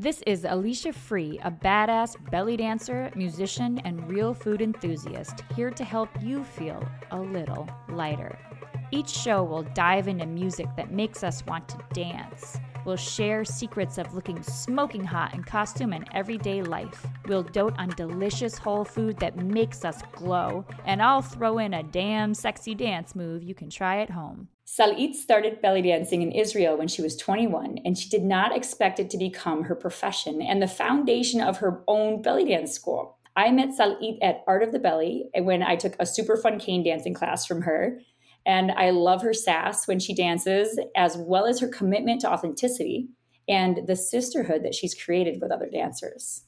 This is Alicia Free, a badass belly dancer, musician, and real food enthusiast, here to help you feel a little lighter. Each show will dive into music that makes us want to dance. We'll share secrets of looking smoking hot in costume and everyday life. We'll dote on delicious whole food that makes us glow. And I'll throw in a damn sexy dance move you can try at home. Salit started belly dancing in Israel when she was 21, and she did not expect it to become her profession and the foundation of her own belly dance school. I met Salit at Art of the Belly when I took a super fun cane dancing class from her. And I love her sass when she dances, as well as her commitment to authenticity and the sisterhood that she's created with other dancers.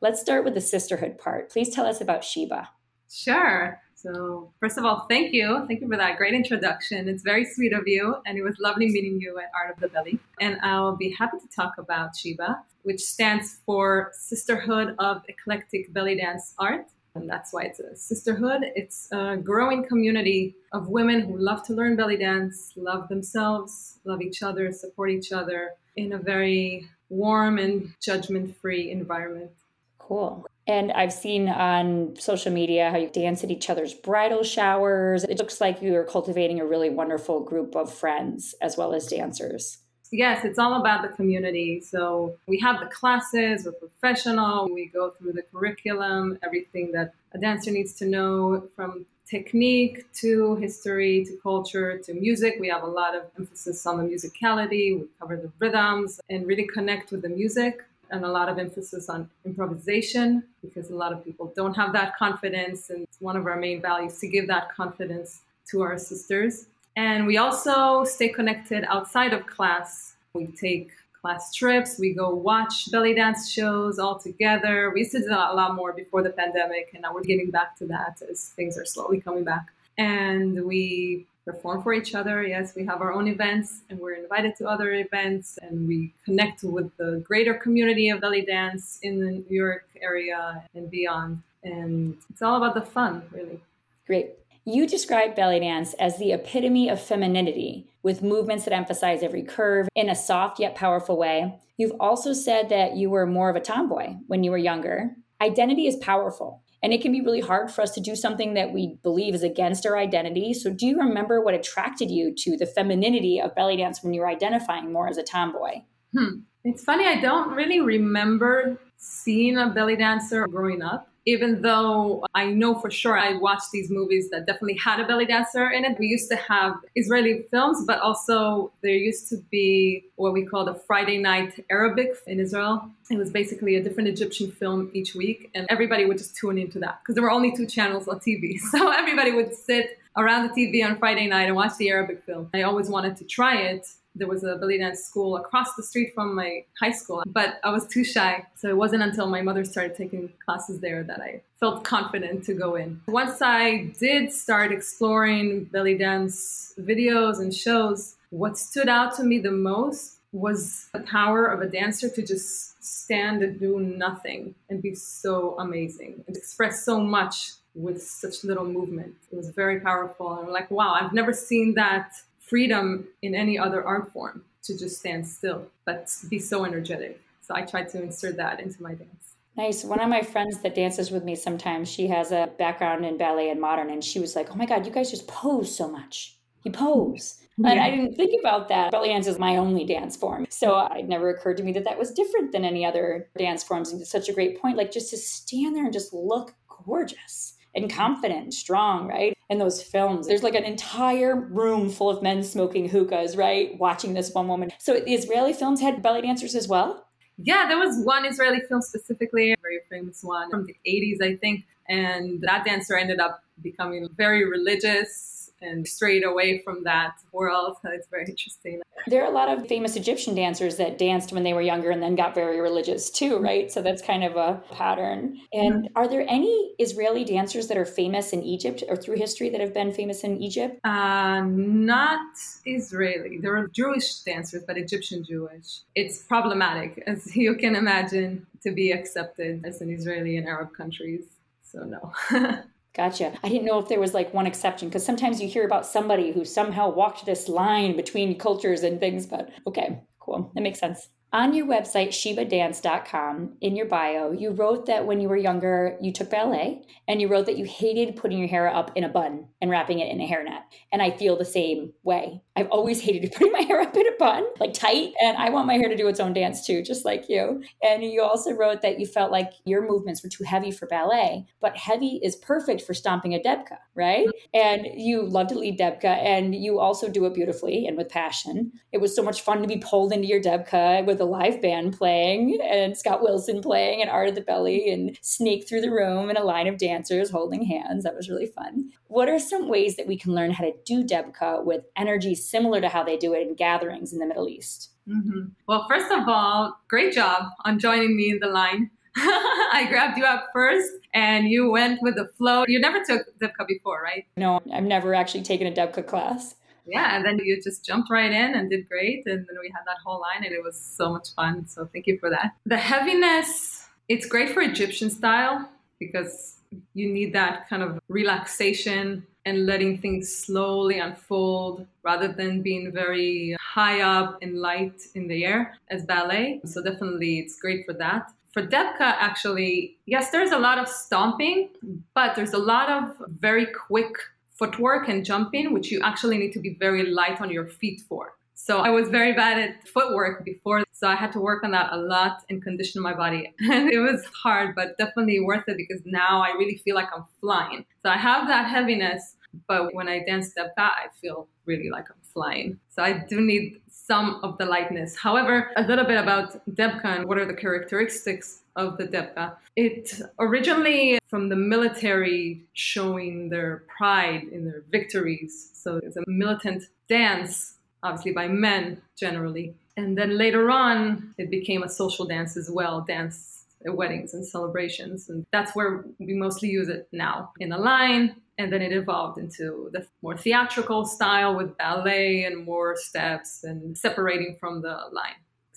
Let's start with the sisterhood part. Please tell us about Sheba. Sure. So, first of all, thank you. Thank you for that great introduction. It's very sweet of you, and it was lovely meeting you at Art of the Belly. And I'll be happy to talk about Sheba, which stands for Sisterhood of Eclectic Belly Dance Art. And that's why it's a sisterhood. It's a growing community of women who love to learn belly dance, love themselves, love each other, support each other in a very warm and judgment free environment. Cool. And I've seen on social media how you dance at each other's bridal showers. It looks like you are cultivating a really wonderful group of friends as well as dancers. Yes, it's all about the community. So we have the classes, we're professional, we go through the curriculum, everything that a dancer needs to know from technique to history to culture to music. We have a lot of emphasis on the musicality. We cover the rhythms and really connect with the music and a lot of emphasis on improvisation because a lot of people don't have that confidence. And it's one of our main values to give that confidence to our sisters. And we also stay connected outside of class. We take class trips, we go watch belly dance shows all together. We used to do that a lot more before the pandemic, and now we're getting back to that as things are slowly coming back. And we perform for each other. Yes, we have our own events and we're invited to other events and we connect with the greater community of belly dance in the New York area and beyond. And it's all about the fun, really. Great. You describe belly dance as the epitome of femininity, with movements that emphasize every curve in a soft yet powerful way. You've also said that you were more of a tomboy when you were younger. Identity is powerful. And it can be really hard for us to do something that we believe is against our identity. So, do you remember what attracted you to the femininity of belly dance when you were identifying more as a tomboy? Hmm. It's funny, I don't really remember seeing a belly dancer growing up even though I know for sure I watched these movies that definitely had a belly dancer in it. We used to have Israeli films, but also there used to be what we call the Friday night Arabic in Israel. It was basically a different Egyptian film each week, and everybody would just tune into that because there were only two channels on TV. So everybody would sit around the TV on Friday night and watch the Arabic film. I always wanted to try it there was a belly dance school across the street from my high school, but I was too shy. So it wasn't until my mother started taking classes there that I felt confident to go in. Once I did start exploring belly dance videos and shows, what stood out to me the most was the power of a dancer to just stand and do nothing and be so amazing and express so much with such little movement. It was very powerful. And I'm like, wow, I've never seen that freedom in any other art form to just stand still, but be so energetic. So I try to insert that into my dance. Nice. One of my friends that dances with me sometimes, she has a background in ballet and modern, and she was like, Oh my God, you guys just pose so much. You pose. Yeah. And I didn't think about that. Belly dance is my only dance form. So it never occurred to me that that was different than any other dance forms. And it's such a great point. Like just to stand there and just look gorgeous and confident and strong, right? In those films, there's like an entire room full of men smoking hookahs, right? Watching this one woman. So the Israeli films had belly dancers as well? Yeah, there was one Israeli film specifically, a very famous one from the 80s, I think. And that dancer ended up becoming very religious and strayed away from that world. So it's very interesting. There are a lot of famous Egyptian dancers that danced when they were younger and then got very religious too, right? So that's kind of a pattern. And are there any Israeli dancers that are famous in Egypt or through history that have been famous in Egypt? Uh, not Israeli. There are Jewish dancers, but Egyptian Jewish. It's problematic, as you can imagine, to be accepted as an Israeli in Arab countries. So, no. Gotcha. I didn't know if there was like one exception because sometimes you hear about somebody who somehow walked this line between cultures and things, but okay, cool. That makes sense. On your website, shebadance.com, in your bio, you wrote that when you were younger, you took ballet, and you wrote that you hated putting your hair up in a bun and wrapping it in a hairnet. And I feel the same way. I've always hated putting my hair up in a bun, like tight, and I want my hair to do its own dance too, just like you. And you also wrote that you felt like your movements were too heavy for ballet, but heavy is perfect for stomping a debka, right? And you love to lead debka, and you also do it beautifully and with passion. It was so much fun to be pulled into your debka with a live band playing and Scott Wilson playing and Art of the Belly and sneak through the room in a line of dancers holding hands. That was really fun. What are some ways that we can learn how to do Debka with energy similar to how they do it in gatherings in the Middle East? Mm-hmm. Well, first of all, great job on joining me in the line. I grabbed you up first and you went with the flow. You never took Debka before, right? No, I've never actually taken a Debka class yeah, and then you just jumped right in and did great. And then we had that whole line, and it was so much fun. So thank you for that. The heaviness, it's great for Egyptian style because you need that kind of relaxation and letting things slowly unfold rather than being very high up and light in the air as ballet. So definitely it's great for that. For Debka, actually, yes, there's a lot of stomping, but there's a lot of very quick footwork and jumping, which you actually need to be very light on your feet for. So I was very bad at footwork before, so I had to work on that a lot and condition my body. And it was hard, but definitely worth it because now I really feel like I'm flying. So I have that heaviness, but when I dance Debka, I feel really like I'm flying. So I do need some of the lightness. However, a little bit about Debka and what are the characteristics of the Debka. It originally from the military showing their pride in their victories. So it's a militant dance, obviously by men generally. And then later on, it became a social dance as well, dance at weddings and celebrations. And that's where we mostly use it now in a line. And then it evolved into the more theatrical style with ballet and more steps and separating from the line.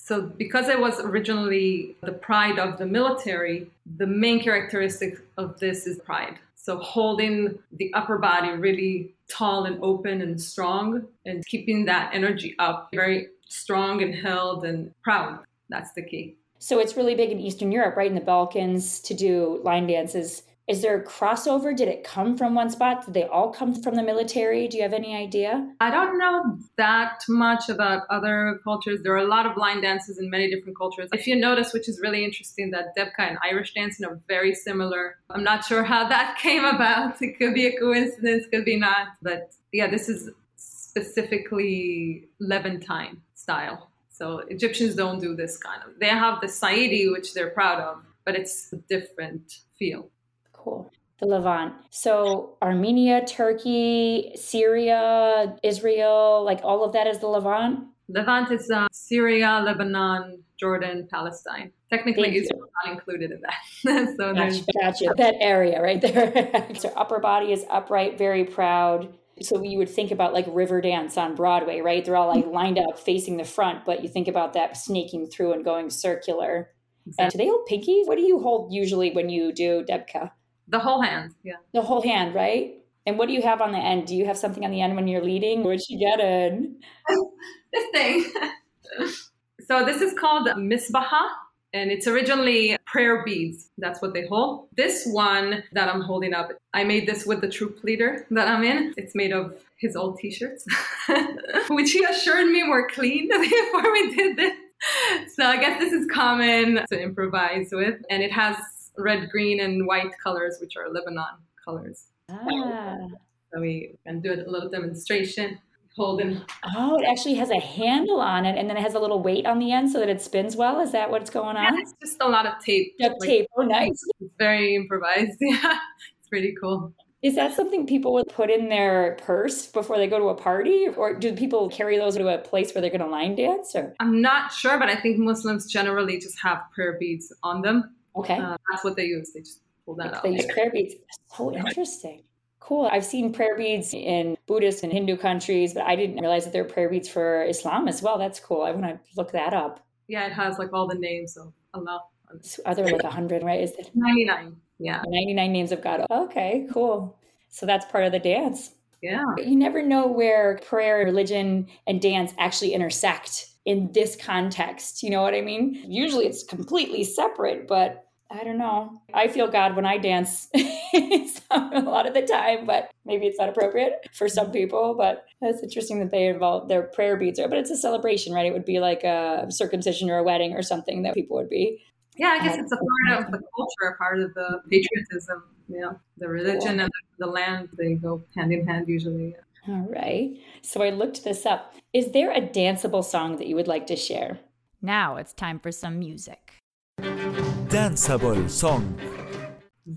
So, because it was originally the pride of the military, the main characteristic of this is pride. So, holding the upper body really tall and open and strong and keeping that energy up, very strong and held and proud. That's the key. So, it's really big in Eastern Europe, right? In the Balkans to do line dances is there a crossover? Did it come from one spot? Did they all come from the military? Do you have any idea? I don't know that much about other cultures. There are a lot of line dances in many different cultures. If you notice, which is really interesting, that Debka and Irish dancing are very similar. I'm not sure how that came about. It could be a coincidence, could be not. But yeah, this is specifically Levantine style. So Egyptians don't do this kind of. They have the Saidi, which they're proud of, but it's a different feel. Cool. The Levant. So Armenia, Turkey, Syria, Israel, like all of that is the Levant? Levant is uh, Syria, Lebanon, Jordan, Palestine. Technically, Israel is not included in that. so gotcha, gotcha. That area right there. so upper body is upright, very proud. So you would think about like Riverdance on Broadway, right? They're all like lined up facing the front, but you think about that snaking through and going circular. Exactly. And do they hold pinkies? What do you hold usually when you do Debka? The whole hand, yeah. The whole hand, right? And what do you have on the end? Do you have something on the end when you're leading? Where'd you get in? this thing. so this is called misbaha, and it's originally prayer beads. That's what they hold. This one that I'm holding up, I made this with the troop leader that I'm in. It's made of his old t-shirts, which he assured me were clean before we did this. So I guess this is common to improvise with, and it has red, green, and white colors, which are Lebanon colors. Ah. So we can do a little demonstration. Holding. Oh, it actually has a handle on it, and then it has a little weight on the end so that it spins well. Is that what's going on? Yeah, it's just a lot of tape. Duct like, tape. Oh, nice. It's very improvised. Yeah, it's pretty cool. Is that something people would put in their purse before they go to a party? Or do people carry those to a place where they're going to line dance? Or? I'm not sure, but I think Muslims generally just have prayer beads on them. Okay. Uh, that's what they use. They just pull that out. They use prayer beads. So interesting. Cool. I've seen prayer beads in Buddhist and Hindu countries, but I didn't realize that there are prayer beads for Islam as well. That's cool. I want to look that up. Yeah, it has like all the names of Allah. Are there like 100, right? Is it 99? Yeah. 99 names of God. Okay, cool. So that's part of the dance. Yeah. You never know where prayer, religion, and dance actually intersect in this context. You know what I mean? Usually it's completely separate, but I don't know. I feel God when I dance a lot of the time, but maybe it's not appropriate for some mm-hmm. people. But that's interesting that they involve their prayer beads, but it's a celebration, right? It would be like a circumcision or a wedding or something that people would be. Yeah, I guess it's a part of the culture, a part of the patriotism. Yeah, the religion cool. and the land, they go hand in hand usually. All right. So I looked this up. Is there a danceable song that you would like to share? Now it's time for some music. Danceable song.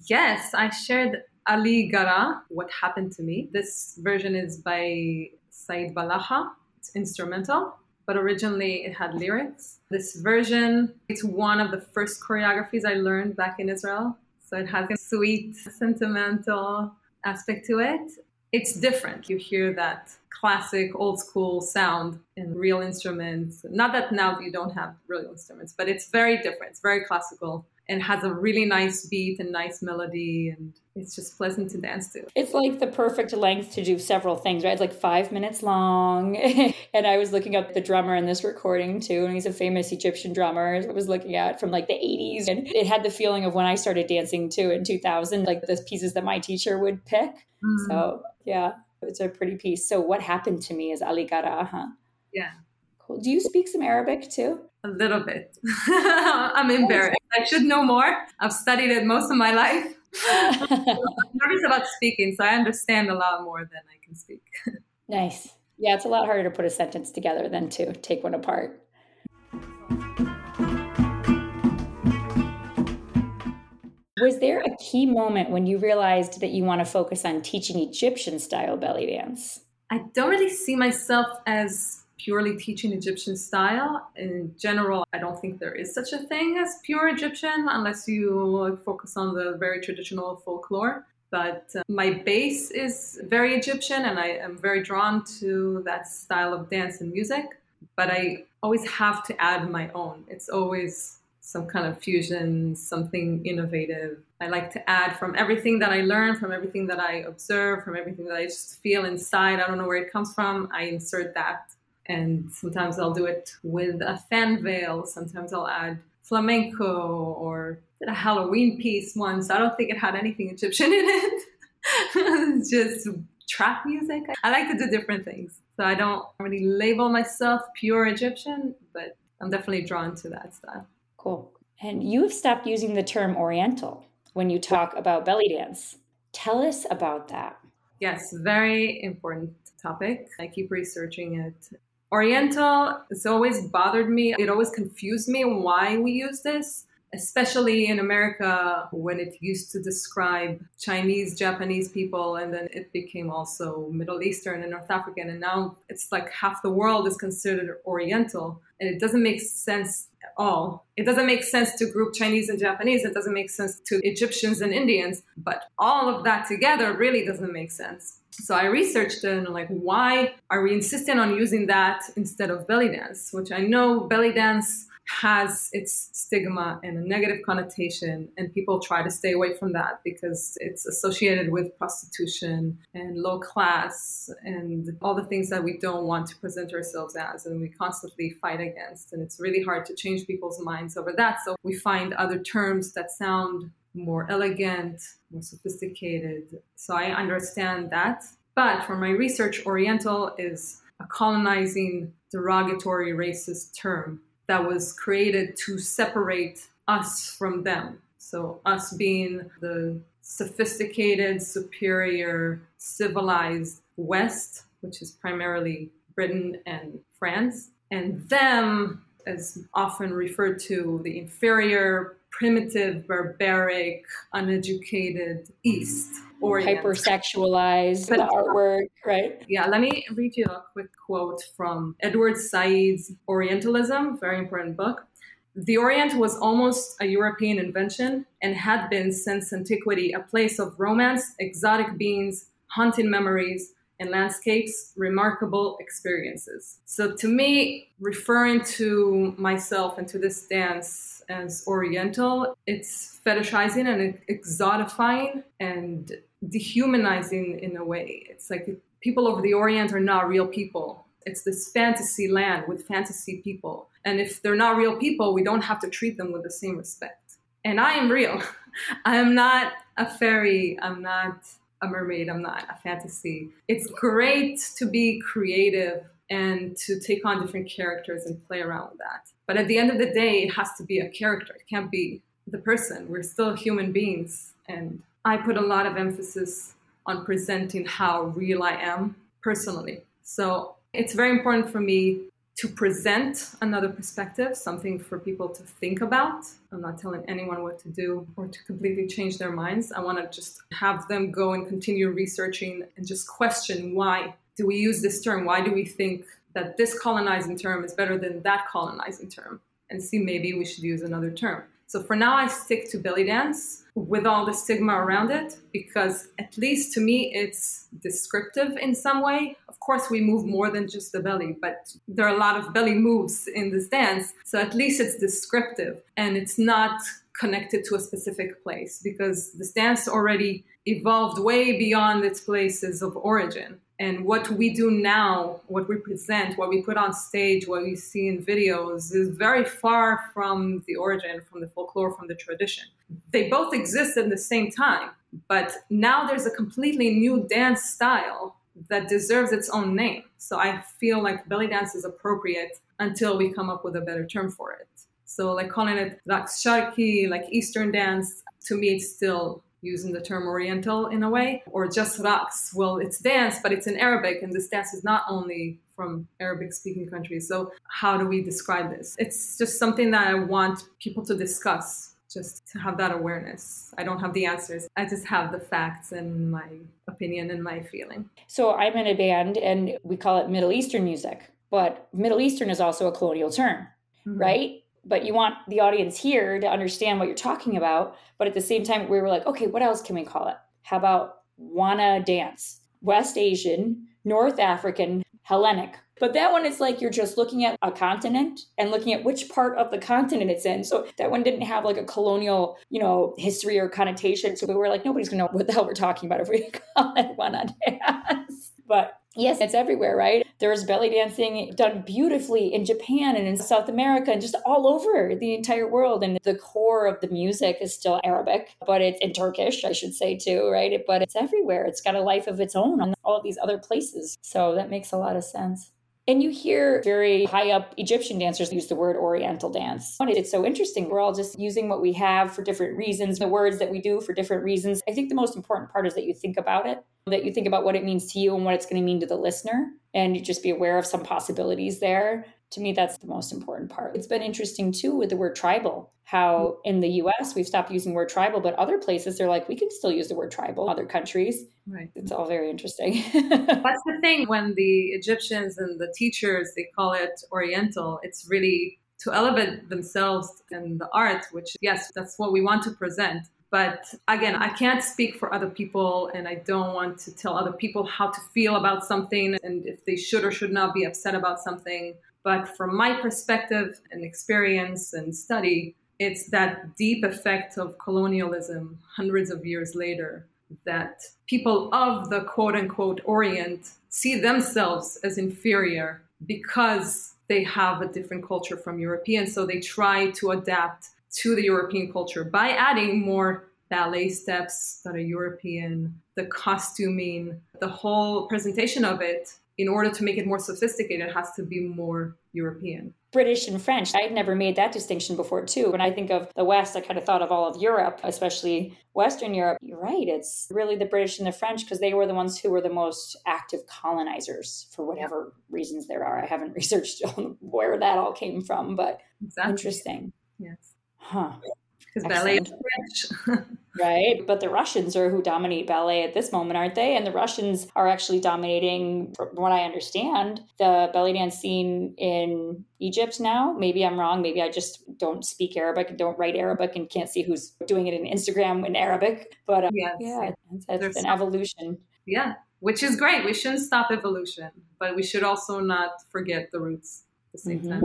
Yes, I shared Ali Gara, What Happened to Me. This version is by Said Balaha. It's instrumental, but originally it had lyrics. This version, it's one of the first choreographies I learned back in Israel. So it has a sweet, sentimental aspect to it. It's different. You hear that classic, old school sound in real instruments. Not that now you don't have real instruments, but it's very different. It's very classical and has a really nice beat and nice melody and it's just pleasant to dance to. It's like the perfect length to do several things, right? It's like five minutes long. and I was looking up the drummer in this recording too, and he's a famous Egyptian drummer I was looking at from like the 80s. And it had the feeling of when I started dancing too in 2000, like the pieces that my teacher would pick. Mm. So yeah, it's a pretty piece. So what happened to me is Ali Gara, huh? Yeah. Cool. Do you speak some Arabic too? A little bit. I'm embarrassed. I should know more. I've studied it most of my life. I'm nervous about speaking, so I understand a lot more than I can speak. nice. Yeah, it's a lot harder to put a sentence together than to take one apart. There a key moment when you realized that you want to focus on teaching Egyptian style belly dance? I don't really see myself as purely teaching Egyptian style. In general, I don't think there is such a thing as pure Egyptian unless you focus on the very traditional folklore. But uh, my base is very Egyptian and I am very drawn to that style of dance and music. But I always have to add my own. It's always some kind of fusion, something innovative. I like to add from everything that I learn, from everything that I observe, from everything that I just feel inside. I don't know where it comes from. I insert that and sometimes I'll do it with a fan veil. Sometimes I'll add flamenco or a Halloween piece once. I don't think it had anything Egyptian in it. just trap music. I like to do different things. So I don't really label myself pure Egyptian, but I'm definitely drawn to that style. Cool. And you have stopped using the term Oriental when you talk about belly dance. Tell us about that. Yes, very important topic. I keep researching it. Oriental, it's always bothered me. It always confused me why we use this, especially in America when it used to describe Chinese, Japanese people, and then it became also Middle Eastern and North African. And now it's like half the world is considered Oriental. And it doesn't make sense at all. It doesn't make sense to group Chinese and Japanese. It doesn't make sense to Egyptians and Indians. But all of that together really doesn't make sense. So I researched it and like, why are we insisting on using that instead of belly dance? Which I know belly dance has its stigma and a negative connotation, and people try to stay away from that because it's associated with prostitution and low class and all the things that we don't want to present ourselves as, and we constantly fight against. And it's really hard to change people's minds over that. So we find other terms that sound more elegant, more sophisticated. So I understand that. But for my research, Oriental is a colonizing, derogatory, racist term that was created to separate us from them. So, us being the sophisticated, superior, civilized West, which is primarily Britain and France, and them as often referred to the inferior, primitive, barbaric, uneducated East. Or mm-hmm. hypersexualized but, the artwork, right? Yeah, let me read you a quick quote from Edward Said's Orientalism, very important book. The Orient was almost a European invention and had been since antiquity a place of romance, exotic beings, haunting memories, and landscapes, remarkable experiences. So, to me, referring to myself and to this dance as Oriental, it's fetishizing and exotifying and dehumanizing in a way. It's like people over the Orient are not real people. It's this fantasy land with fantasy people. And if they're not real people, we don't have to treat them with the same respect. And I am real. I am not a fairy. I'm not a mermaid. I'm not a fantasy. It's great to be creative and to take on different characters and play around with that. But at the end of the day, it has to be a character. It can't be the person. We're still human beings. And I put a lot of emphasis on presenting how real I am personally. So it's very important for me to present another perspective, something for people to think about. I'm not telling anyone what to do or to completely change their minds. I want to just have them go and continue researching and just question why do we use this term? Why do we think that this colonizing term is better than that colonizing term? And see maybe we should use another term. So for now, I stick to belly dance with all the stigma around it because, at least to me, it's descriptive in some way. Of course, we move more than just the belly, but there are a lot of belly moves in this dance. So at least it's descriptive and it's not connected to a specific place because this dance already evolved way beyond its places of origin. And what we do now, what we present, what we put on stage, what we see in videos is very far from the origin, from the folklore, from the tradition. They both exist at the same time, but now there's a completely new dance style that deserves its own name. So I feel like belly dance is appropriate until we come up with a better term for it. So like calling it raqs sharqi, like Eastern dance, to me it's still using the term Oriental in a way, or just raqs. Well, it's dance, but it's in Arabic, and this dance is not only from Arabic speaking countries. So, how do we describe this? It's just something that I want people to discuss, just to have that awareness. I don't have the answers, I just have the facts and my opinion and my feeling. So, I'm in a band, and we call it Middle Eastern music, but Middle Eastern is also a colonial term, mm-hmm. right? But you want the audience here to understand what you're talking about. But at the same time, we were like, okay, what else can we call it? How about Wana dance? West Asian, North African, Hellenic. But that one is like you're just looking at a continent and looking at which part of the continent it's in. So that one didn't have like a colonial, you know, history or connotation. So we were like, nobody's gonna know what the hell we're talking about if we call it Wana dance. But Yes, it's everywhere, right? There's belly dancing done beautifully in Japan and in South America and just all over the entire world. And the core of the music is still Arabic, but it's in Turkish, I should say too, right? But it's everywhere. It's got a life of its own on all of these other places. So that makes a lot of sense. And you hear very high up Egyptian dancers use the word Oriental dance. It's so interesting. We're all just using what we have for different reasons, the words that we do for different reasons. I think the most important part is that you think about it, that you think about what it means to you and what it's going to mean to the listener, and you just be aware of some possibilities there to me that's the most important part. It's been interesting too with the word tribal how mm-hmm. in the us we've stopped using the word tribal but other places they're like we can still use the word tribal. Other countries right. it's all very interesting. That's the thing when the egyptians and the teachers they call it oriental it's really to elevate themselves in the art which yes that's what we want to present. But again, I can't speak for other people, and I don't want to tell other people how to feel about something and if they should or should not be upset about something. But from my perspective and experience and study, it's that deep effect of colonialism hundreds of years later that people of the quote unquote Orient see themselves as inferior because they have a different culture from Europeans. So they try to adapt to the European culture by adding more ballet steps that are European, the costuming, the whole presentation of it in order to make it more sophisticated, it has to be more European. British and French. I'd never made that distinction before, too. When I think of the West, I kind of thought of all of Europe, especially Western Europe. You're right. It's really the British and the French because they were the ones who were the most active colonizers for whatever reasons there are. I haven't researched where that all came from, but exactly. interesting. Yes. Huh because ballet is French. right. But the Russians are who dominate ballet at this moment, aren't they? And the Russians are actually dominating, from what I understand, the belly dance scene in Egypt now. Maybe I'm wrong. Maybe I just don't speak Arabic and don't write Arabic and can't see who's doing it in Instagram in Arabic. But uh, yes. yeah, it's, it's an evolution. Yeah, which is great. We shouldn't stop evolution, but we should also not forget the roots at the same mm-hmm. time.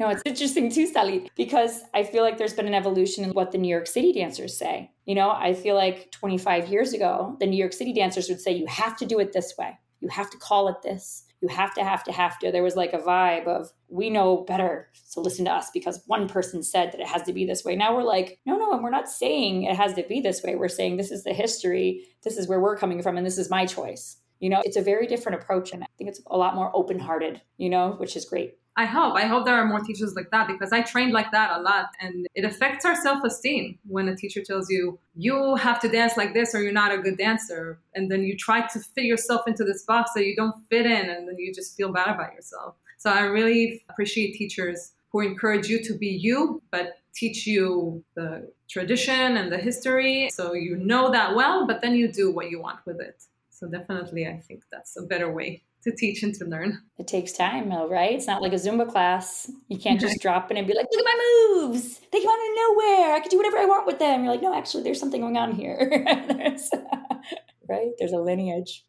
No, it's interesting too, Salit, because I feel like there's been an evolution in what the New York City dancers say. You know, I feel like 25 years ago, the New York City dancers would say, you have to do it this way. You have to call it this. you have to, have to, have to. There was like a vibe of we know better, so listen to us because one person said that it has to be this way. Now we're like, no, no, and we're not saying it has to be this way. We're saying this is the history, this is where we're coming from, and this is my choice. You know, it's a very different approach, and I think it's a lot more open hearted, you know, which is great. I hope. I hope there are more teachers like that because I trained like that a lot. And it affects our self esteem when a teacher tells you, you have to dance like this or you're not a good dancer. And then you try to fit yourself into this box that you don't fit in and then you just feel bad about yourself. So I really appreciate teachers who encourage you to be you, but teach you the tradition and the history so you know that well, but then you do what you want with it. So definitely, I think that's a better way to teach and to learn. It takes time, though, right? It's not like a Zumba class. You can't just drop in and be like, look at my moves. They come out of nowhere. I can do whatever I want with them. You're like, no, actually, there's something going on here. there's, right? There's a lineage.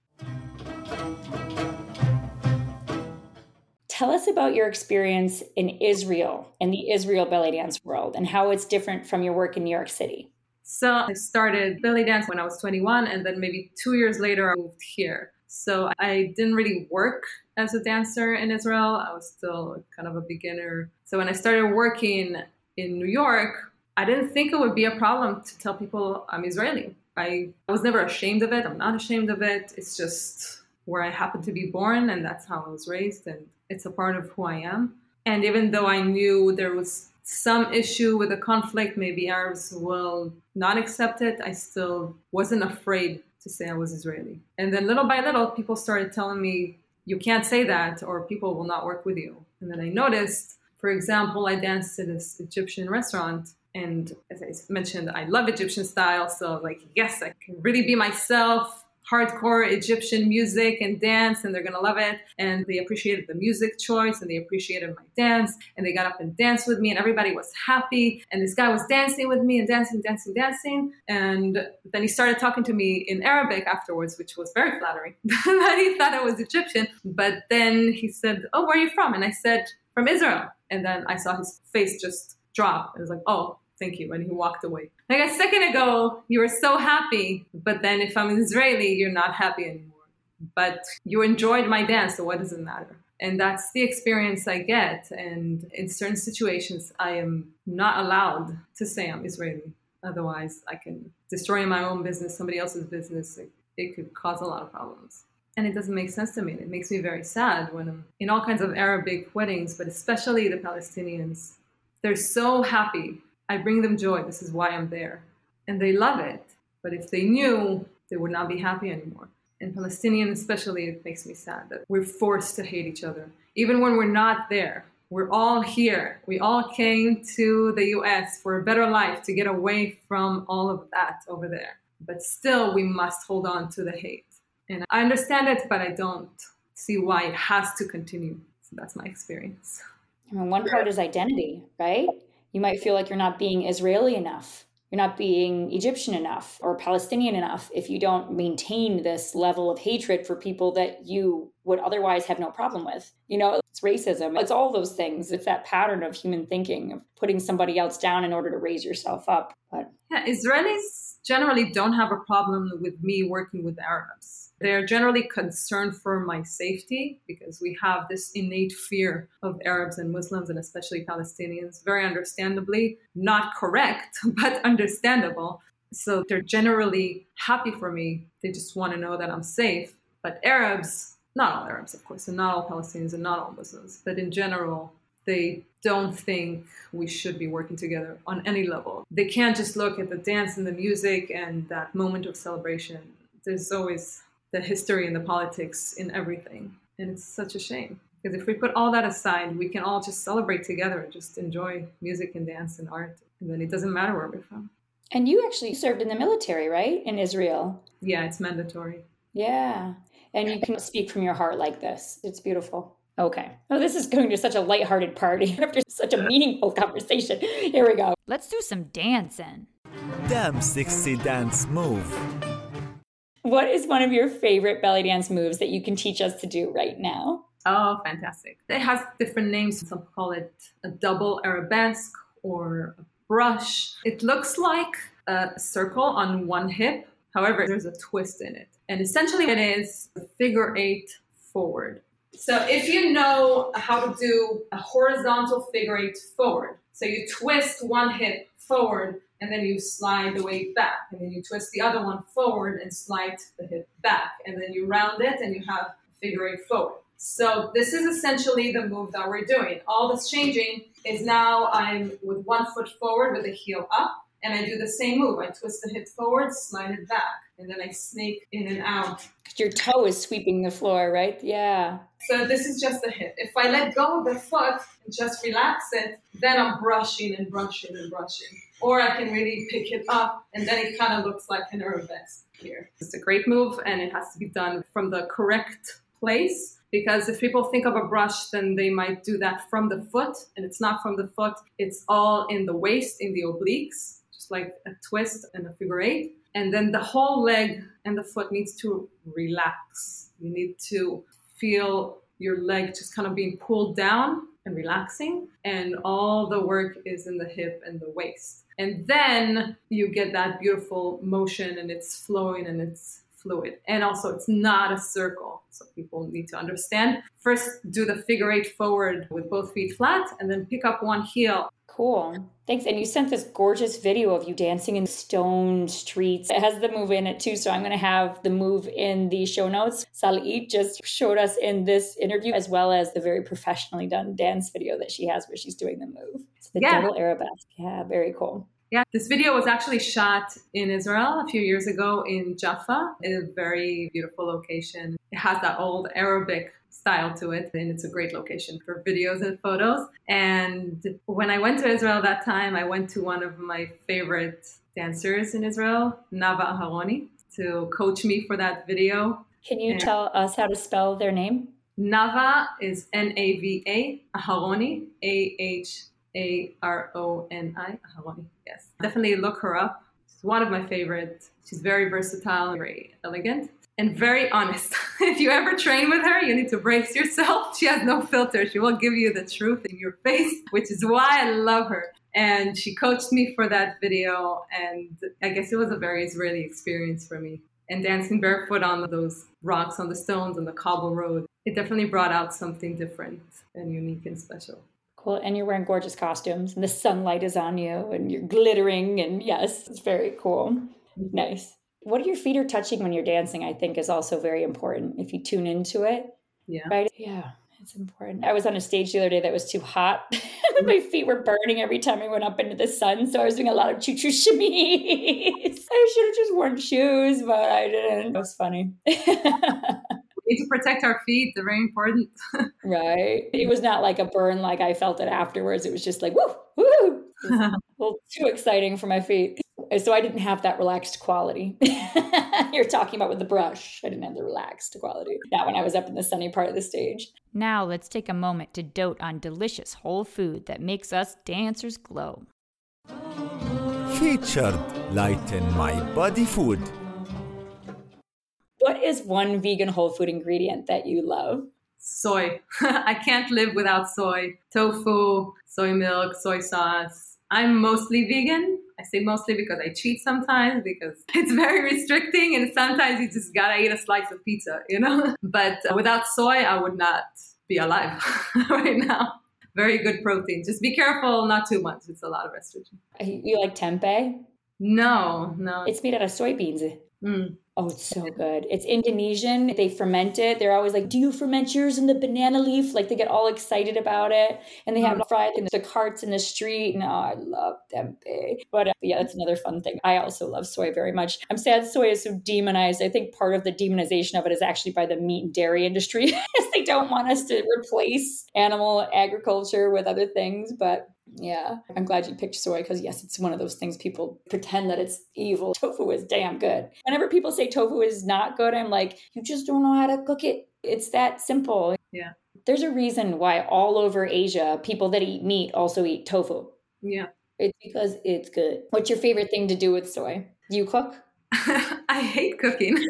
Tell us about your experience in Israel and the Israel belly dance world and how it's different from your work in New York City. So I started belly dance when I was 21, and then maybe two years later, I moved here. So I didn't really work as a dancer in Israel. I was still kind of a beginner. So when I started working in New York, I didn't think it would be a problem to tell people I'm Israeli. I was never ashamed of it. I'm not ashamed of it. It's just where I happened to be born, and that's how I was raised, and it's a part of who I am. And even though I knew there was some issue with the conflict, maybe Arabs will not accept it, I still wasn't afraid to say I was Israeli. And then little by little, people started telling me, you can't say that, or people will not work with you. And then I noticed, for example, I danced at this Egyptian restaurant. And as I mentioned, I love Egyptian style. So, like, yes, I can really be myself hardcore Egyptian music and dance, and they're gonna love it. And they appreciated the music choice, and they appreciated my dance, and they got up and danced with me, and everybody was happy. And this guy was dancing with me and dancing, dancing, dancing. And then he started talking to me in Arabic afterwards, which was very flattering. that he thought I was Egyptian. But then he said, "Oh, where are you from?" And I said, "From Israel." And then I saw his face just drop. It was like, "Oh." Thank you. And he walked away. Like a second ago, you were so happy, but then if I'm Israeli, you're not happy anymore. But you enjoyed my dance, so what does it matter? And that's the experience I get. And in certain situations, I am not allowed to say I'm Israeli. Otherwise, I can destroy my own business, somebody else's business. It, it could cause a lot of problems. And it doesn't make sense to me. It makes me very sad when I'm in all kinds of Arabic weddings, but especially the Palestinians. They're so happy I bring them joy. This is why I'm there. And they love it. But if they knew, they would not be happy anymore. And Palestinian, especially, it makes me sad that we're forced to hate each other. Even when we're not there, we're all here. We all came to the US for a better life to get away from all of that over there. But still, we must hold on to the hate. And I understand it, but I don't see why it has to continue. So that's my experience. Mean, one part is identity, right? You might feel like you're not being Israeli enough. You're not being Egyptian enough or Palestinian enough if you don't maintain this level of hatred for people that you would otherwise have no problem with. You know, it's racism. It's all those things. It's that pattern of human thinking of putting somebody else down in order to raise yourself up. But yeah, Israelis generally don't have a problem with me working with Arabs they're generally concerned for my safety because we have this innate fear of Arabs and Muslims and especially Palestinians, very understandably, not correct, but understandable. So they're generally happy for me. They just want to know that I'm safe. But Arabs, not all Arabs, of course, and not all Palestinians and not all Muslims, but in general, they don't think we should be working together on any level. They can't just look at the dance and the music and that moment of celebration. There's always the history and the politics in everything. And it's such a shame. Because if we put all that aside, we can all just celebrate together and just enjoy music and dance and art. And then it doesn't matter where we're from. And you actually served in the military, right? In Israel. Yeah, it's mandatory. Yeah. And you can speak from your heart like this. It's beautiful. Okay. Oh, this is going to such a lighthearted party after such a meaningful conversation. Here we go. Let's do some dancing. Damn sexy dance move. What is one of your favorite belly dance moves that you can teach us to do right now? Oh, fantastic. It has different names. Some call it a double arabesque or a brush. It looks like a circle on one hip. However, there's a twist in it. And essentially, it is a figure eight forward. So if you know how to do a horizontal figure eight forward, so you twist one hip forward and then you slide the weight back, and then you twist the other one forward and slide the hip back, and then you round it and you have figure eight forward. So this is essentially the move that we're doing. All that's changing is now I'm with one foot forward with the heel up, and I do the same move. I twist the hip forward, slide it back, and then I snake in and out. Your toe is sweeping the floor, right? Yeah. So this is just the hip. If I let go of the foot and just relax it, then I'm brushing and brushing and brushing. Or I can really pick it up, and then it kind of looks like an arabesque here. It's a great move, and it has to be done from the correct place because if people think of a brush, then they might do that from the foot, and it's not from the foot. It's all in the waist, in the obliques, just like a twist and a figure eight. And then the whole leg and the foot needs to relax. You need to feel your leg just kind of being pulled down and relaxing, and all the work is in the hip and the waist. And then you get that beautiful motion, and it's flowing and it's fluid. And also, it's not a circle. So people need to understand. First, do the figure eight forward with both feet flat, and then pick up one heel. Cool. Thanks. And you sent this gorgeous video of you dancing in stone streets. It has the move in it too. So I'm going to have the move in the show notes. Salit just showed us in this interview, as well as the very professionally done dance video that she has where she's doing the move. It's the Yeah. double arabesque. Yeah, very cool. Yeah, this video was actually shot in Israel a few years ago in Jaffa, in a very beautiful location. It has that old Arabic style to it, and it's a great location for videos and photos. And when I went to Israel that time, I went to one of my favorite dancers in Israel, Nava Aharoni, to coach me for that video. Can you Yeah. tell us how to spell their name? Nava is N A V A, Aharoni, A H A R O N I, Aharoni. Yes. Definitely look her up. She's one of my favorites. She's very versatile, very elegant, and very honest. if you ever train with her, you need to brace yourself. She has no filter. She will give you the truth in your face, which is why I love her. And she coached me for that video, and I guess it was a very Israeli experience for me. And dancing barefoot on those rocks, on the stones, on the cobble road, it definitely brought out something different and unique and special. Cool. And you're wearing gorgeous costumes, and the sunlight is on you, and you're glittering. And yes, it's very cool. Nice. What your feet are touching when you're dancing, I think, is also very important if you tune into it. Yeah. Right? Yeah, it's important. I was on a stage the other day that was too hot. My feet were burning every time I went up into the sun. So I was doing a lot of choo choo shimmies. I should have just worn shoes, but I didn't. It was funny. We need to protect our feet. They're very important. right. It was not like a burn like I felt it afterwards. It was just like, woo, woo. A little too exciting for my feet. So I didn't have that relaxed quality. You're talking about with the brush. I didn't have the relaxed quality. Not when I was up in the sunny part of the stage. Now let's take a moment to dote on delicious whole food that makes us dancers glow. Featured Light Lighten My Body Food. What is one vegan whole food ingredient that you love? soy. I can't live without soy. Tofu, soy milk, soy sauce. I'm mostly vegan. I say mostly because I cheat sometimes because it's very restricting and sometimes you just gotta eat a slice of pizza, you know? But without soy, I would not be alive right now. Very good protein. Just be careful, not too much. It's a lot of estrogen. You like tempeh? No, no. It's made out of soybeans. Mm. Oh, it's so good. It's Indonesian. They ferment it. They're always like, Do you ferment yours in the banana leaf? Like they get all excited about it. And they have fried in the carts in the street. And oh, I love tempeh. But uh, yeah, that's another fun thing. I also love soy very much. I'm sad soy is so demonized. I think part of the demonization of it is actually by the meat and dairy industry. they don't want us to replace animal agriculture with other things. But yeah, I'm glad you picked soy because, yes, it's one of those things people pretend that it's evil. Tofu is damn good. Whenever people say tofu is not good, I'm like, you just don't know how to cook it. It's that simple. Yeah. There's a reason why all over Asia, people that eat meat also eat tofu. Yeah. It's because it's good. What's your favorite thing to do with soy? Do you cook? I hate cooking.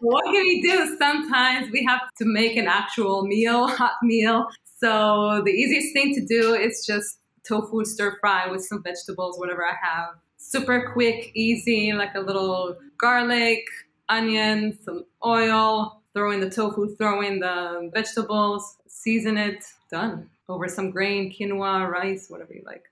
what can we do? Sometimes we have to make an actual meal, hot meal. So the easiest thing to do is just tofu stir fry with some vegetables, whatever I have. Super quick, easy, like a little garlic, onion, some oil, throw in the tofu, throw in the vegetables, season it, done. Over some grain, quinoa, rice, whatever you like.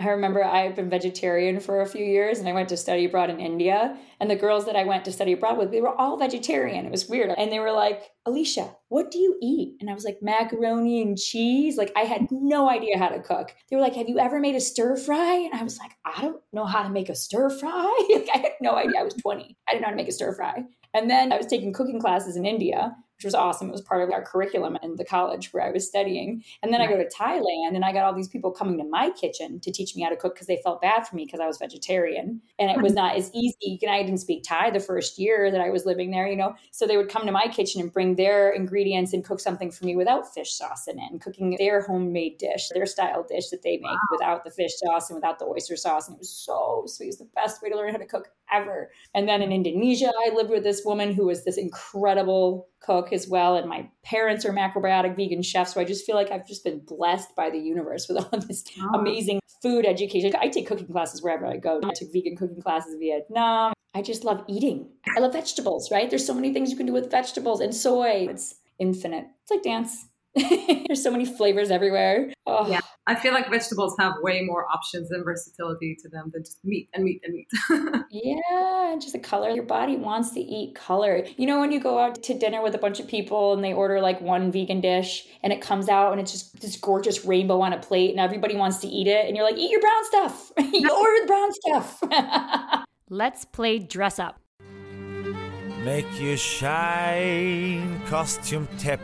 I remember I've been vegetarian for a few years and I went to study abroad in India. And the girls that I went to study abroad with, they were all vegetarian. It was weird. And they were like, Alicia, what do you eat? And I was like, macaroni and cheese. Like, I had no idea how to cook. They were like, Have you ever made a stir fry? And I was like, I don't know how to make a stir fry. like, I had no idea. I was 20. I didn't know how to make a stir fry. And then I was taking cooking classes in India which was awesome. It was part of our curriculum in the college where I was studying. And then I go to Thailand and I got all these people coming to my kitchen to teach me how to cook because they felt bad for me because I was vegetarian. And it was hmm. not as easy. And I didn't speak Thai the first year that I was living there, you know. So they would come to my kitchen and bring their ingredients and cook something for me without fish sauce in it and cooking their homemade dish, their style dish that they make wow. without the fish sauce and without the oyster sauce. And it was so sweet. It was the best way to learn how to cook ever. And then in Indonesia, I lived with this woman who was this incredible cook as well. And my parents are macrobiotic vegan chefs. So I just feel like I've just been blessed by the universe with all this oh. amazing food education. I take cooking classes wherever I go. I took vegan cooking classes in Vietnam. I just love eating. I love vegetables, right? There's so many things you can do with vegetables and soy. It's infinite. It's like dance. There's so many flavors everywhere. Oh. Yeah, I feel like vegetables have way more options and versatility to them than just meat and meat and meat. yeah, just the color. Your body wants to eat color. You know, when you go out to dinner with a bunch of people and they order like one vegan dish and it comes out and it's just this gorgeous rainbow on a plate and everybody wants to eat it and you're like, eat your brown stuff. you order the brown stuff. Let's play dress up. Make you shine costume tip.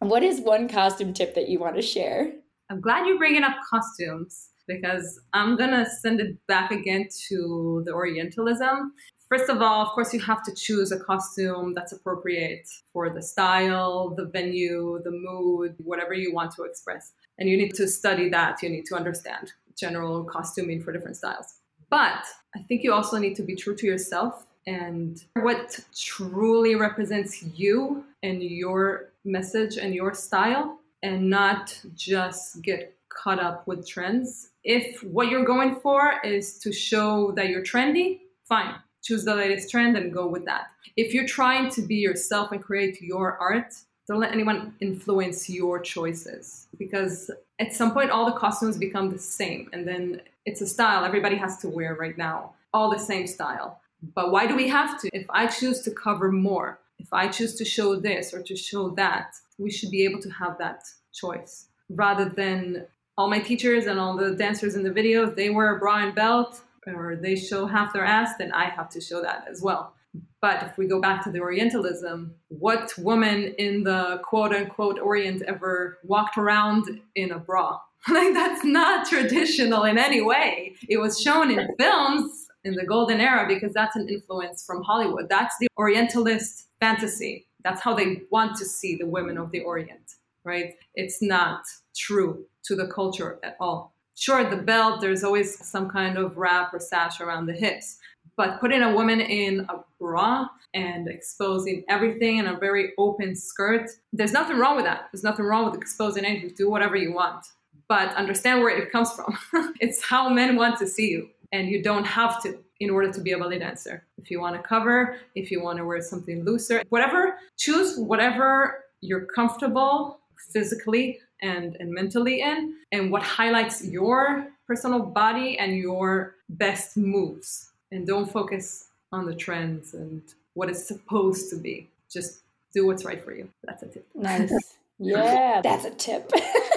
What is one costume tip that you want to share? I'm glad you're bringing up costumes because I'm going to send it back again to the Orientalism. First of all, of course, you have to choose a costume that's appropriate for the style, the venue, the mood, whatever you want to express. And you need to study that. You need to understand general costuming for different styles. But I think you also need to be true to yourself and what truly represents you and your message and your style and not just get caught up with trends. If what you're going for is to show that you're trendy, fine. Choose the latest trend and go with that. If you're trying to be yourself and create your art, don't let anyone influence your choices because at some point all the costumes become the same and then it's a style everybody has to wear right now, all the same style. But why do we have to? If I choose to cover more, if I choose to show this or to show that, we should be able to have that choice rather than all my teachers and all the dancers in the videos, they wear a bra and belt or they show half their ass, then I have to show that as well. But if we go back to the Orientalism, what woman in the quote unquote Orient ever walked around in a bra? like, that's not traditional in any way. It was shown in films in the golden era because that's an influence from Hollywood. That's the Orientalist fantasy. That's how they want to see the women of the Orient, right? It's not true to the culture at all. Sure, the belt, there's always some kind of wrap or sash around the hips, but putting a woman in a bra and exposing everything in a very open skirt, there's nothing wrong with that. There's nothing wrong with exposing anything. Do whatever you want, but understand where it comes from. it's how men want to see you, and you don't have to in order to be a belly dancer. If you want to cover, if you want to wear something looser, whatever, choose whatever you're comfortable physically and, and mentally in, and what highlights your personal body and your best moves. And don't focus on the trends and what it's supposed to be. Just do what's right for you. That's a tip. Nice. yeah, that's a tip.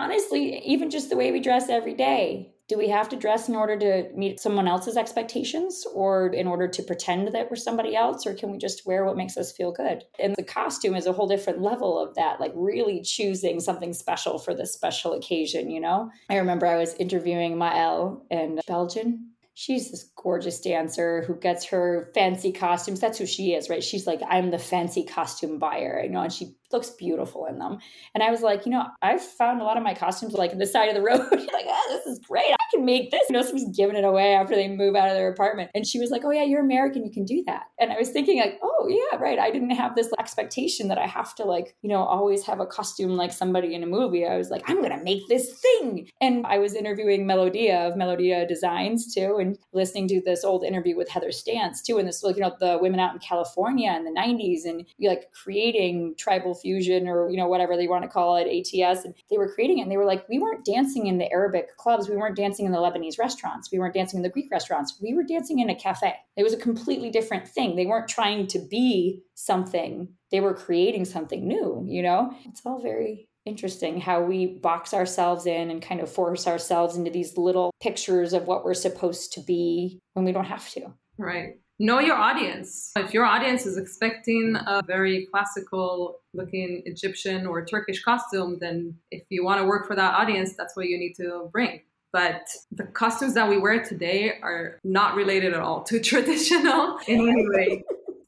Honestly, even just the way we dress every day, do we have to dress in order to meet someone else's expectations or in order to pretend that we're somebody else or can we just wear what makes us feel good and the costume is a whole different level of that like really choosing something special for this special occasion you know i remember i was interviewing mael in belgium she's this gorgeous dancer who gets her fancy costumes. That's who she is, right? She's like, I'm the fancy costume buyer, you know, and she looks beautiful in them. And I was like, you know, I've found a lot of my costumes like in the side of the road. like, oh, this is great. I can make this. You know, someone's giving it away after they move out of their apartment. And she was like, oh, yeah, you're American. You can do that. And I was thinking, like, oh, yeah, right. I didn't have this expectation that I have to, like, you know, always have a costume like somebody in a movie. I was like, I'm going to make this thing. And I was interviewing Melodia of Melodia Designs too, and listening to this old interview with Heather Stants too. And this, like, you know, the women out in California in the 90s and like creating tribal fusion or, you know, whatever they want to call it, ATS. And they were creating it and they were like, we weren't dancing in the Arabic clubs. We weren't dancing in the Lebanese restaurants. We weren't dancing in the Greek restaurants. We were dancing in a cafe. It was a completely different thing. They weren't trying to be something, they were creating something new, you know? It's all very interesting how we box ourselves in and kind of force ourselves into these little pictures of what we're supposed to be when we don't have to. Right. Know your audience. If your audience is expecting a very classical looking Egyptian or Turkish costume, then if you want to work for that audience, that's what you need to bring. But the costumes that we wear today are not related at all to traditional in any way.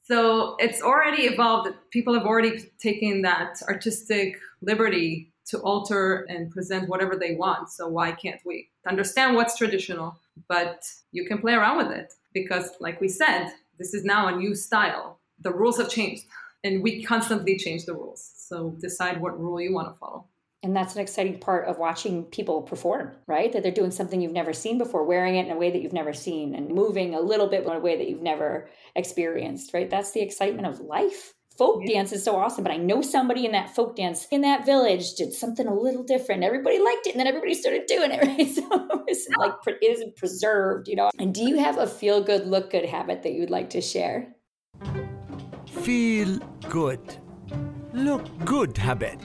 So it's already evolved. People have already taken that artistic liberty to alter and present whatever they want. So why can't we understand what's traditional? But you can play around with it because, like we said, this is now a new style. The rules have changed and we constantly change the rules. So decide what rule you want to follow. And that's an exciting part of watching people perform, right? That they're doing something you've never seen before, wearing it in a way that you've never seen, and moving a little bit in a way that you've never experienced, right? That's the excitement of life. Folk yeah. dance is so awesome, but I know somebody in that folk dance in that village did something a little different. Everybody liked it, and then everybody started doing it, right? So it's like it isn't preserved, you know. And do you have a feel good, look good habit that you'd like to share? Feel good, look good habit.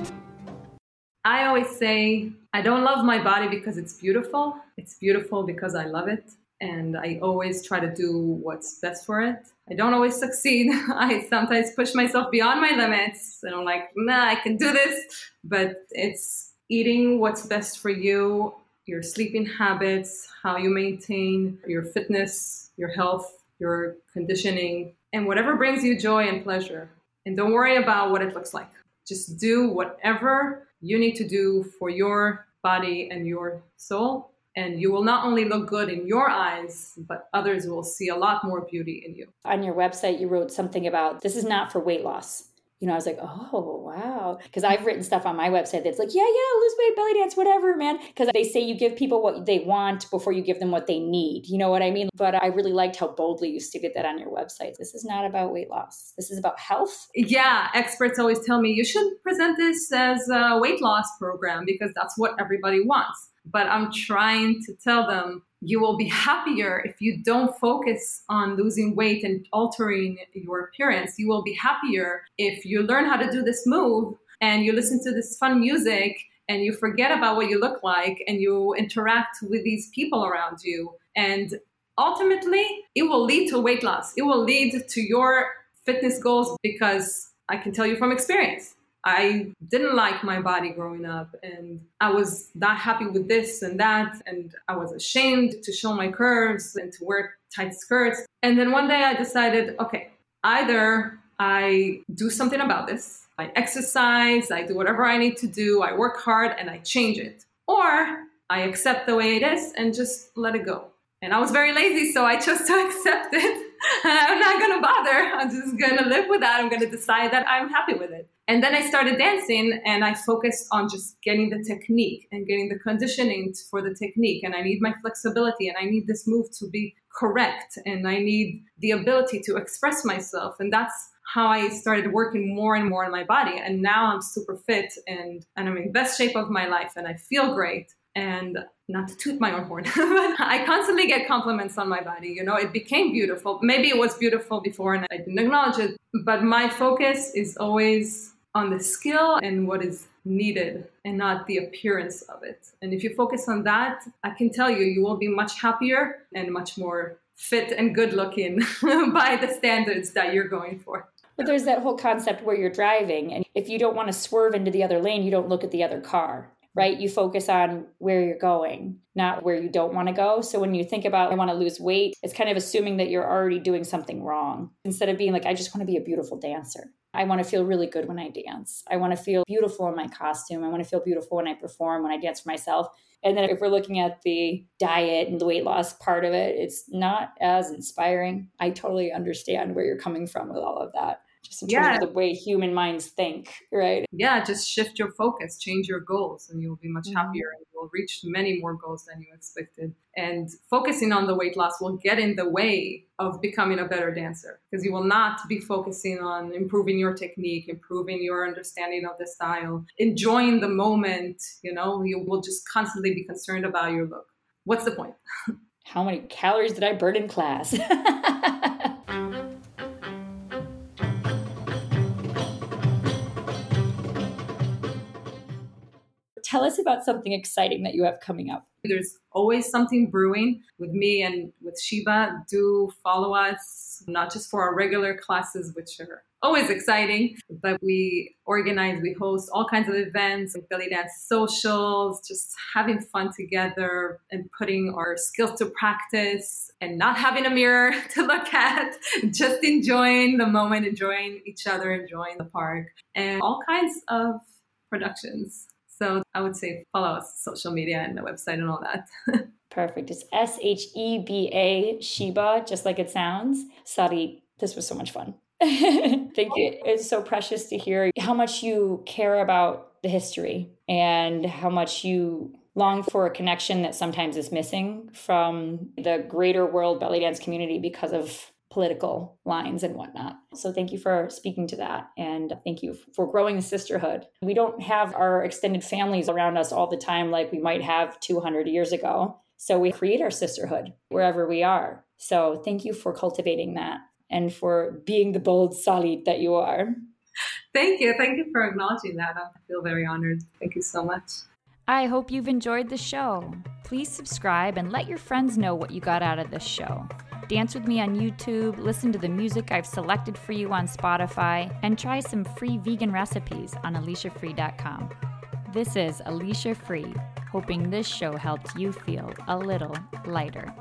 I always say, I don't love my body because it's beautiful. It's beautiful because I love it. And I always try to do what's best for it. I don't always succeed. I sometimes push myself beyond my limits. And I'm like, nah, I can do this. But it's eating what's best for you, your sleeping habits, how you maintain your fitness, your health, your conditioning, and whatever brings you joy and pleasure. And don't worry about what it looks like. Just do whatever you need to do for your body and your soul. And you will not only look good in your eyes, but others will see a lot more beauty in you. On your website, you wrote something about this is not for weight loss you know, I was like, oh, wow. Because I've written stuff on my website that's like, yeah, yeah, lose weight, belly dance, whatever, man. Because they say you give people what they want before you give them what they need. You know what I mean? But I really liked how boldly you stated that on your website. This is not about weight loss, this is about health. Yeah, experts always tell me you should present this as a weight loss program because that's what everybody wants. But I'm trying to tell them you will be happier if you don't focus on losing weight and altering your appearance. You will be happier if you learn how to do this move and you listen to this fun music and you forget about what you look like and you interact with these people around you. And ultimately, it will lead to weight loss. It will lead to your fitness goals because I can tell you from experience I didn't like my body growing up and I was not happy with this and that. And I was ashamed to show my curves and to wear tight skirts. And then one day I decided okay, either I do something about this, I exercise, I do whatever I need to do, I work hard and I change it, or I accept the way it is and just let it go. And I was very lazy, so I chose to accept it. I'm not gonna bother. I'm just gonna live with that. I'm gonna decide that I'm happy with it. And then I started dancing and I focused on just getting the technique and getting the conditioning for the technique. And I need my flexibility and I need this move to be correct and I need the ability to express myself. And that's how I started working more and more on my body. And now I'm super fit and, and I'm in best shape of my life and I feel great. And not to toot my own horn, but I constantly get compliments on my body. You know, it became beautiful. Maybe it was beautiful before and I didn't acknowledge it. But my focus is always on the skill and what is needed and not the appearance of it. And if you focus on that, I can tell you, you will be much happier and much more fit and good looking by the standards that you're going for. But there's that whole concept where you're driving, and if you don't want to swerve into the other lane, you don't look at the other car right? You focus on where you're going, not where you don't want to go. So when you think about, I want to lose weight, it's kind of assuming that you're already doing something wrong instead of being like, I just want to be a beautiful dancer. I want to feel really good when I dance. I want to feel beautiful in my costume. I want to feel beautiful when I perform, when I dance for myself. And then if we're looking at the diet and the weight loss part of it, it's not as inspiring. I totally understand where you're coming from with all of that just in terms yeah. of the way human minds think, right? Yeah, just shift your focus, change your goals, and you'll be much mm-hmm. happier and you'll reach many more goals than you expected. And focusing on the weight loss will get in the way of becoming a better dancer because you will not be focusing on improving your technique, improving your understanding of the style, enjoying the moment. You know, you will just constantly be concerned about your look. What's the point? How many calories did I burn in class? tell us about something exciting that you have coming up. There's always something brewing with me and with Sheba. Do follow us, not just for our regular classes, which are always exciting, but we organize, we host all kinds of events, like belly dance socials, just having fun together and putting our skills to practice and not having a mirror to look at, just enjoying the moment, enjoying each other, enjoying the park, and all kinds of productions. So I would say follow us social media and the website and all that. Perfect. It's S H E B A Sheba, just like it sounds. Sari, this was so much fun. Thank you. Oh. It's so precious to hear how much you care about the history and how much you long for a connection that sometimes is missing from the greater world belly dance community because of political lines and whatnot. So thank you for speaking to that. And thank you for growing the sisterhood. We don't have our extended families around us all the time like we might have 200 years ago. So we create our sisterhood wherever we are. So thank you for cultivating that and for being the bold Salit that you are. Thank you. Thank you for acknowledging that. I feel very honored. Thank you so much. I hope you've enjoyed the show. Please subscribe and let your friends know what you got out of this show. Dance with me on YouTube, listen to the music I've selected for you on Spotify, and try some free vegan recipes on AliciaFree.com. This is Alicia Free, hoping this show helped you feel a little lighter.